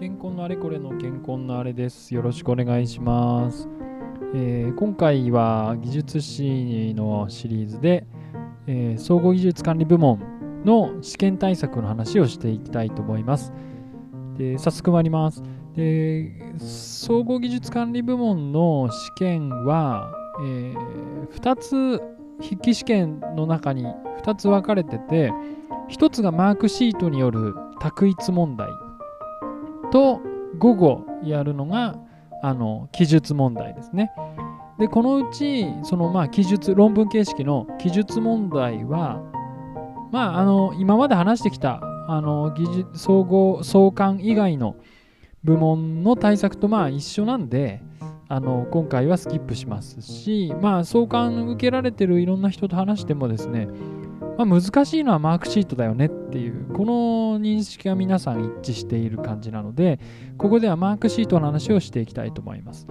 健康のあれこれの健康のあれです。よろしくお願いします。えー、今回は技術士のシリーズで、えー、総合技術管理部門の試験対策の話をしていきたいと思います。で早速参ります。で総合技術管理部門の試験は、えー、2つ筆記試験の中に2つ分かれてて1つがマークシートによる択一問題と午後やるのがあの記述問題ですね。でこのうちそのまあ記述論文形式の記述問題はまああの今まで話してきたあの技術総合相関以外の部門の対策とまあ一緒なんであの今回はスキップしますしまあ相関受けられてるいろんな人と話してもですねまあ、難しいのはマークシートだよねっていうこの認識が皆さん一致している感じなのでここではマークシートの話をしていきたいと思います。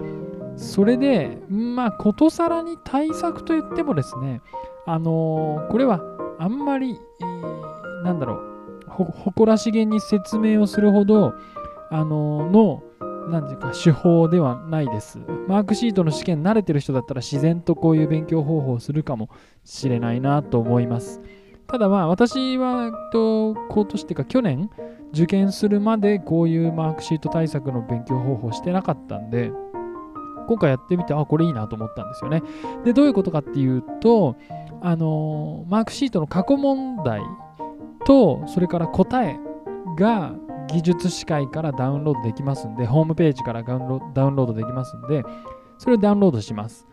それでまあことさらに対策といってもですねあのー、これはあんまり、えー、なんだろう誇らしげに説明をするほどあのー、の何ていうか手法ではないです。マークシートの試験慣れてる人だったら自然とこういう勉強方法をするかもしれないなと思います。ただまあ私はと今年っていうか去年受験するまでこういうマークシート対策の勉強方法してなかったんで今回やってみてあこれいいなと思ったんですよね。でどういうことかっていうとあのマークシートの過去問題とそれから答えが技術司会からダウンロードできますんでホームページからダウンロードできますんでそれをダウンロードします。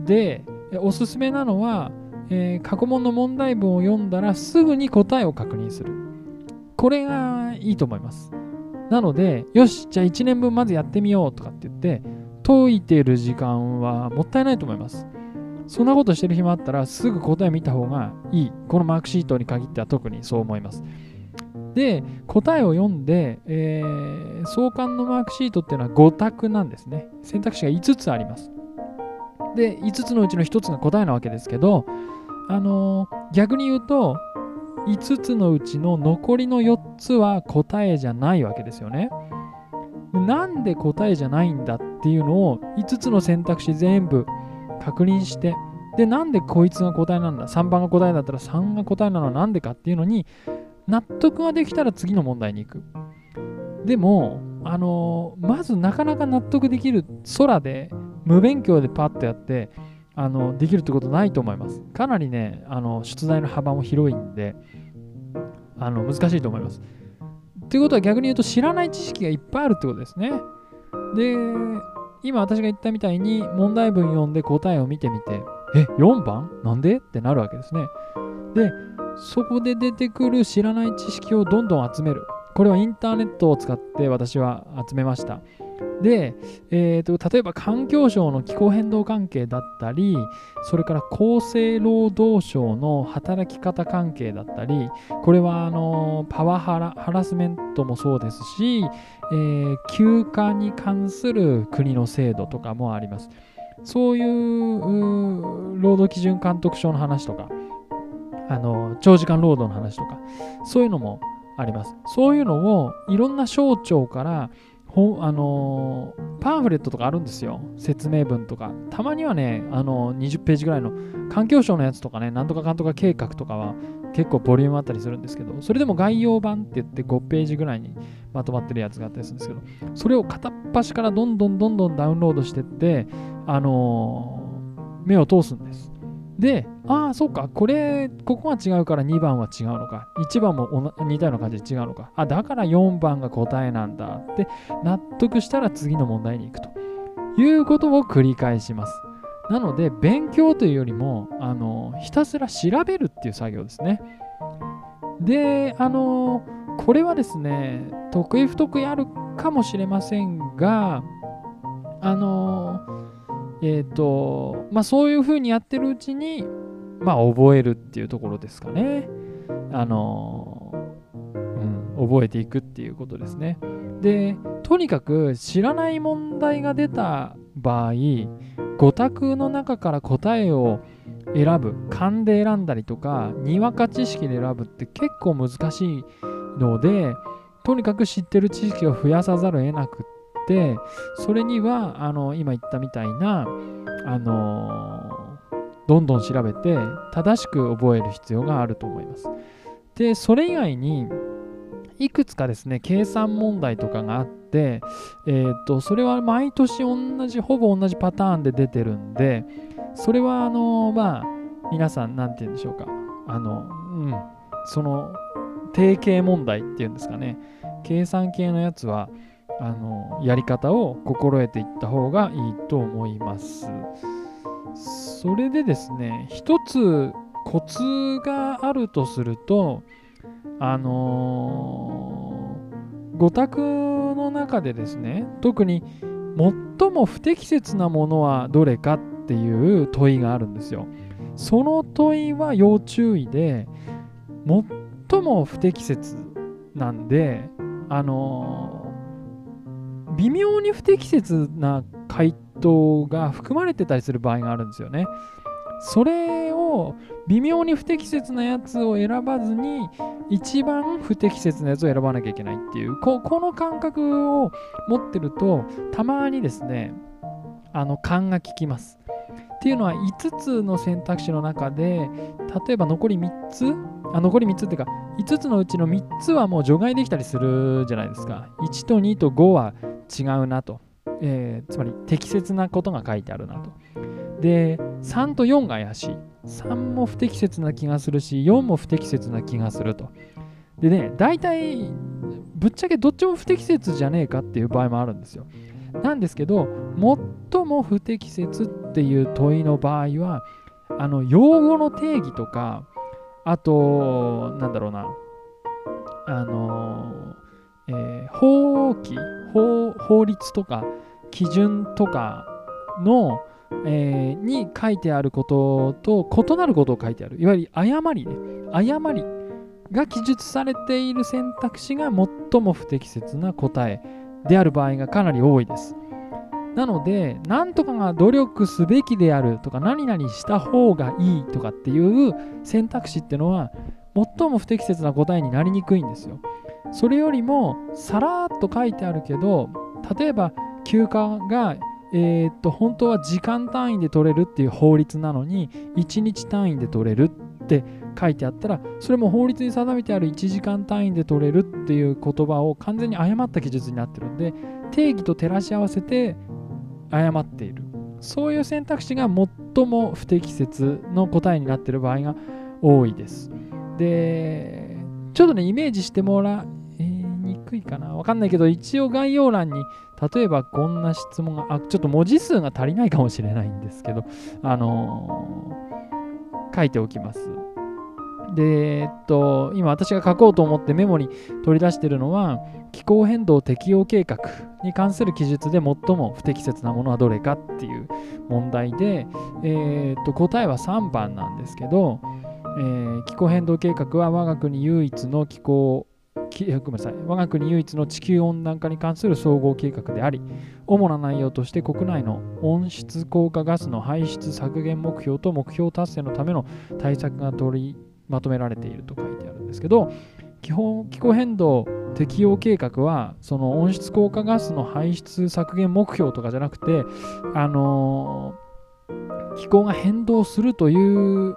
でおすすめなのはえー、過去問の問題文を読んだらすぐに答えを確認する。これがいいと思います。なので、よし、じゃあ1年分まずやってみようとかって言って、解いてる時間はもったいないと思います。そんなことしてる暇あったらすぐ答え見た方がいい。このマークシートに限っては特にそう思います。で、答えを読んで、えー、相関のマークシートっていうのは5択なんですね。選択肢が5つあります。で、5つのうちの1つが答えなわけですけど、あのー、逆に言うと5つのうちの残りの4つは答えじゃないわけですよね。なんで答えじゃないんだっていうのを5つの選択肢全部確認してでなんでこいつが答えなんだ3番が答えだったら3が答えなのは何でかっていうのに納得ができたら次の問題に行く。でも、あのー、まずなかなか納得できる空で無勉強でパッとやってあのできるってことないと思います。かなりね、あの出題の幅も広いんで、あの難しいと思います。ということは逆に言うと知らない知識がいっぱいあるってことですね。で、今私が言ったみたいに問題文読んで答えを見てみて、え、4番？なんで？ってなるわけですね。で、そこで出てくる知らない知識をどんどん集める。これはインターネットを使って私は集めました。で、えーと、例えば環境省の気候変動関係だったりそれから厚生労働省の働き方関係だったりこれはあのパワハラハラスメントもそうですし、えー、休暇に関する国の制度とかもありますそういう労働基準監督署の話とかあの長時間労働の話とかそういうのもありますそういうのをいろんな省庁からほあの、パンフレットとかあるんですよ。説明文とか。たまにはね、あの、20ページぐらいの環境省のやつとかね、なんとかかんとか計画とかは結構ボリュームあったりするんですけど、それでも概要版って言って5ページぐらいにまとまってるやつがあったりするんですけど、それを片っ端からどんどんどんどんダウンロードしてって、あの、目を通すんです。で、ああ、そうか、これ、ここが違うから2番は違うのか、1番も似たような感じで違うのか、あ、だから4番が答えなんだって納得したら次の問題に行くということを繰り返します。なので、勉強というよりも、あの、ひたすら調べるっていう作業ですね。で、あの、これはですね、得意不得意あるかもしれませんが、あの、えっ、ー、と、まあそういうふうにやってるうちに、まあ覚えるっていうところですかね。あの、うん、覚えていくっていうことですね。で、とにかく知らない問題が出た場合、5択の中から答えを選ぶ、勘で選んだりとか、にわか知識で選ぶって結構難しいので、とにかく知ってる知識を増やさざるを得なくってそれにはあの今言ったみたいなあのどんどん調べて正しく覚える必要があると思います。でそれ以外にいくつかですね計算問題とかがあって、えーと、それは毎年同じほぼ同じパターンで出てるんでそれはあのまあ皆さん何て言うんでしょうかあのうんその定型問題っていうんですかね計算系のやつはあのやり方を心得ていった方がいいと思います。それでですね一つコツがあるとするとあのー、ご宅の中でですね特に最も不適切なものはどれかっていう問いがあるんですよ。その問いは要注意で最も不適切なんであのー、微妙に不適切な回答が含まれてたりする場合があるんですよね。それを微妙に不適切なやつを選ばずに一番不適切なやつを選ばなきゃいけないっていうこの感覚を持ってるとたまにですねあの勘が利きます。っていうのは5つの選択肢の中で例えば残り3つあ残り3つっていうか5つのうちの3つはもう除外できたりするじゃないですか。1と2と5は違うなと、えー、つまり適切なことが書いてあるなと。で3と4が怪しい。3も不適切な気がするし4も不適切な気がすると。でね大体ぶっちゃけどっちも不適切じゃねえかっていう場合もあるんですよ。なんですけど最も不適切っていう問いの場合はあの用語の定義とかあとなんだろうな。あの、えー、法規法法律とか基準とかのえー、に書いてあることと異なることを書いてある。いわゆる誤りね。誤りが記述されている選択肢が最も不適切な答えである場合がかなり多いです。なので、何とかが努力すべきであるとか、何々した方がいいとかっていう選択肢ってのは、最も不適切な答えになりにくいんですよ。それよりも、さらっと書いてあるけど、例えば、休暇がえー、っと本当は時間単位で取れるっていう法律なのに1日単位で取れるって書いてあったらそれも法律に定めてある1時間単位で取れるっていう言葉を完全に誤った記述になってるんで定義と照らし合わせて誤っている。そういう選択肢が最も不適切の答えになっている場合が多いです。でちょっとねイメージしてもらいにくいかなわかんないけど一応概要欄に例えばこんな質問が、あ、ちょっと文字数が足りないかもしれないんですけど、あのー、書いておきます。で、えっと、今私が書こうと思ってメモに取り出してるのは、気候変動適用計画に関する記述で最も不適切なものはどれかっていう問題で、えー、っと答えは3番なんですけど、えー、気候変動計画は我が国唯一の気候ごめんなさい我が国唯一の地球温暖化に関する総合計画であり主な内容として国内の温室効果ガスの排出削減目標と目標達成のための対策が取りまとめられていると書いてあるんですけど基本気候変動適用計画はその温室効果ガスの排出削減目標とかじゃなくてあのー、気候が変動するという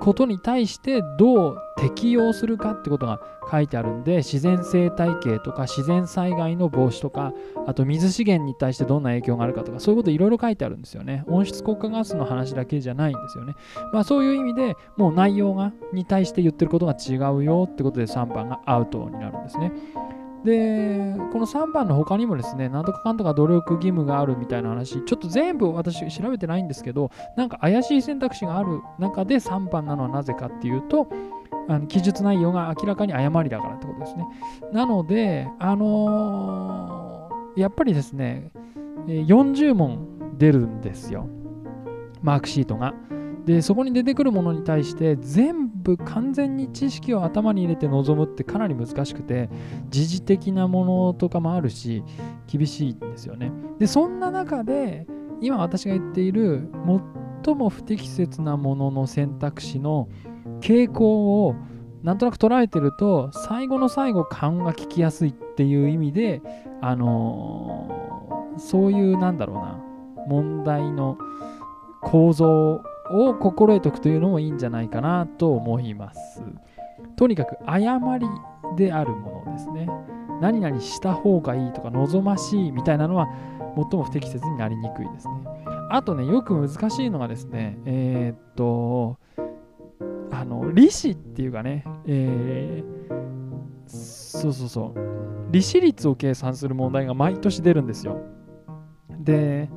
ことに対してどう適用するかってことが書いてあるんで自然生態系とか自然災害の防止とかあと水資源に対してどんな影響があるかとかそういうこといろいろ書いてあるんですよね。温室効果ガスの話だけじゃないんですよね。まあそういう意味でもう内容がに対して言ってることが違うよってことで3番がアウトになるんですね。で、この3番の他にもですね、なんとかかんとか努力義務があるみたいな話、ちょっと全部私調べてないんですけど、なんか怪しい選択肢がある中で3番なのはなぜかっていうと、あの記述内容が明らかに誤りだからってことですね。なので、あのー、やっぱりですね、40問出るんですよ。マークシートが。で、そこに出てくるものに対して全部完全に知識を頭に入れて臨むってかなり難しくて時事的なものとかもあるし厳しいんですよね。でそんな中で今私が言っている最も不適切なものの選択肢の傾向をなんとなく捉えてると最後の最後勘が聞きやすいっていう意味であのー、そういうなんだろうな問題の構造を心得ておくというのもいいんじゃないかなと思います。とにかく誤りであるものですね。何々した方がいいとか望ましいみたいなのは最も不適切になりにくいですね。あとね、よく難しいのがですね、えー、っと、あの、利子っていうかね、えー、そうそうそう、利子率を計算する問題が毎年出るんですよ。で、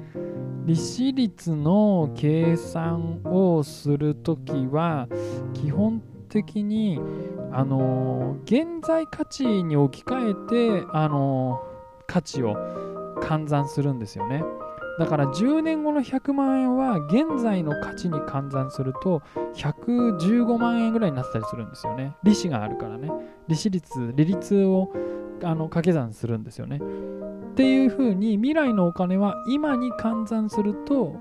利子率の計算をするときは、基本的に、あの現在価値に置き換えて、あの価値を換算するんですよね。だから10年後の100万円は現在の価値に換算すると115万円ぐらいになったりするんですよね。利子があるからね。利子率、利率をあの掛け算するんですよね。っていうふうに未来のお金は今に換算すると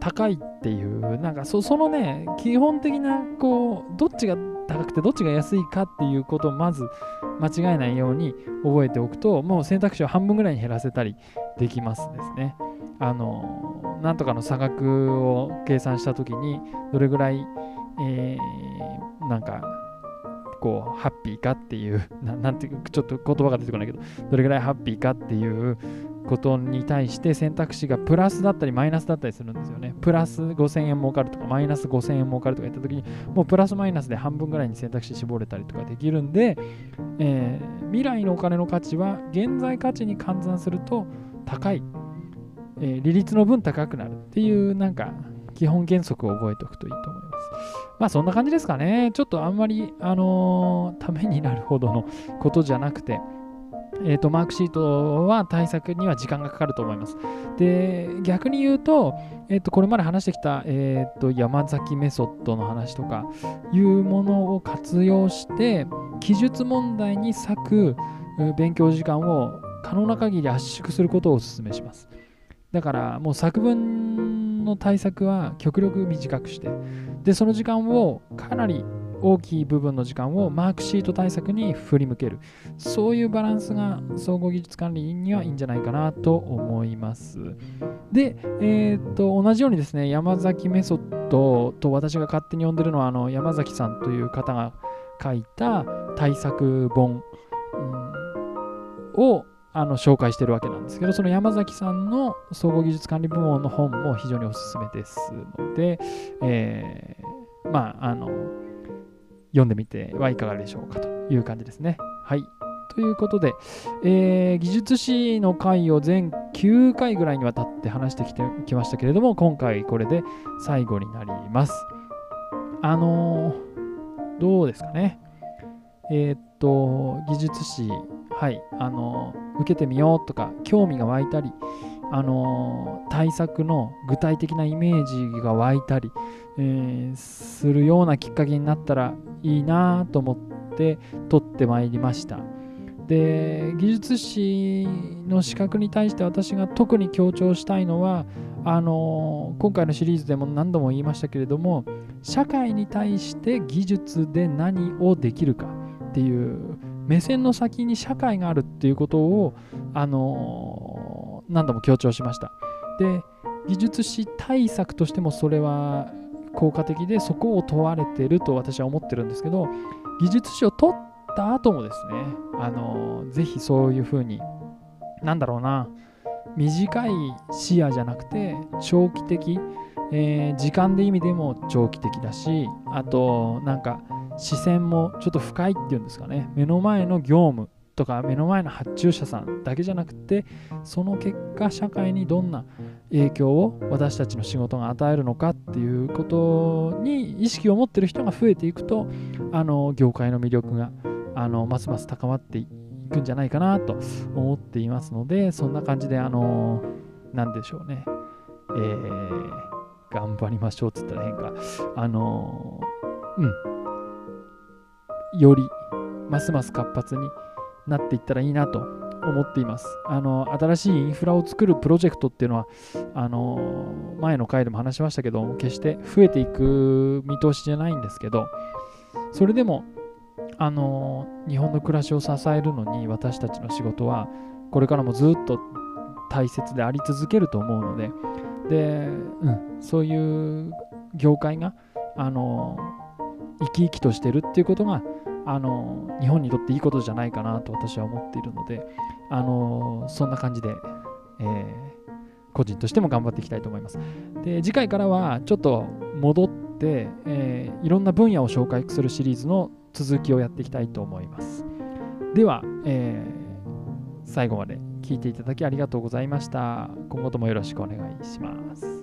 高いっていうなんかそのね基本的なこうどっちが高くてどっちが安いかっていうことをまず間違えないように覚えておくともう選択肢を半分ぐらいに減らせたりできますですね。あのなんとかの差額を計算した時にどれぐらい、えー、なんかこうハッピーかっていう ななんていうちょっと言葉が出てこないけどどれぐらいハッピーかっていうことに対して選択肢がプラスだったりマイナスだったりするんですよね。プラス5000円儲かるとかマイナス5000円儲かるとか言った時にもうプラスマイナスで半分ぐらいに選択肢絞れたりとかできるんで、えー、未来のお金の価値は現在価値に換算すると高い、えー、利率の分高くなるっていうなんか基本原則を覚えておくといいと思います。まあそんな感じですかね。ちょっとあんまり、あのー、ためになるほどのことじゃなくて、えーと、マークシートは対策には時間がかかると思います。で、逆に言うと、えーと、これまで話してきた、えーと、山崎メソッドの話とかいうものを活用して、記述問題に割く勉強時間を可能な限り圧縮することをお勧めします。だからもう作文の対策は極力短くして、で、その時間をかなり大きい部分の時間をマークシート対策に振り向ける。そういうバランスが総合技術管理にはいいんじゃないかなと思います。で、えー、っと、同じようにですね、山崎メソッドと私が勝手に呼んでるのは、あの山崎さんという方が書いた対策本、うん、をあの紹介してるわけなんですけど、その山崎さんの総合技術管理部門の本も非常におすすめですので、えー、まあ、あの、読んでみてはいかがでしょうかという感じですね。はい。ということで、えー、技術史の回を全9回ぐらいにわたって話してきてきましたけれども、今回これで最後になります。あのー、どうですかね。えー、っと、技術史、はい、あの、受けてみようとか、興味が湧いたり、あの対策の具体的なイメージが湧いたり、えー、するようなきっかけになったらいいなと思って取ってまいりました。で技術士の資格に対して私が特に強調したいのはあの今回のシリーズでも何度も言いましたけれども社会に対して技術で何をできるかっていう目線の先に社会があるっていうことをあの何度も強調しました。で技術士対策としてもそれは効果的でそこを問われてると私は思ってるんですけど技術士を取った後もですねあのぜひそういうふうになんだろうな短い視野じゃなくて長期的、えー、時間で意味でも長期的だしあとなんか視線もちょっと深いっていうんですかね。目の前の業務とか目の前の発注者さんだけじゃなくてその結果社会にどんな影響を私たちの仕事が与えるのかっていうことに意識を持ってる人が増えていくとあの業界の魅力があのますます高まっていくんじゃないかなと思っていますのでそんな感じであの何でしょうね、えー、頑張りましょうっつったら変か。あのうん。よりますます活発になっていったらいいなと思っています。あの新しいインフラを作るプロジェクトっていうのはあの前の回でも話しましたけど決して増えていく見通しじゃないんですけどそれでもあの日本の暮らしを支えるのに私たちの仕事はこれからもずっと大切であり続けると思うのでで、うん、そういう業界があの生き生きとしてるっていうことがあの日本にとっていいことじゃないかなと私は思っているのであのそんな感じで、えー、個人としても頑張っていきたいと思います。で次回からはちょっと戻って、えー、いろんな分野を紹介するシリーズの続きをやっていきたいと思います。では、えー、最後まで聞いていただきありがとうございました。今後ともよろしくお願いします。